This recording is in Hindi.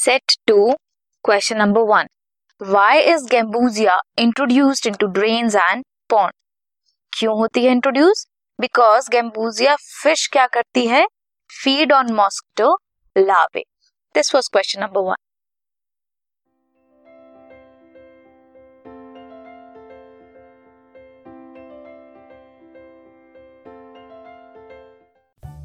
Set two question number one why is gambusia introduced into drain and pond क्यों होती है इंट्रोड्यूस बिकॉज़ गेंबूजिया फ़िश क्या करती है? Feed on mosquito larvae this was question number one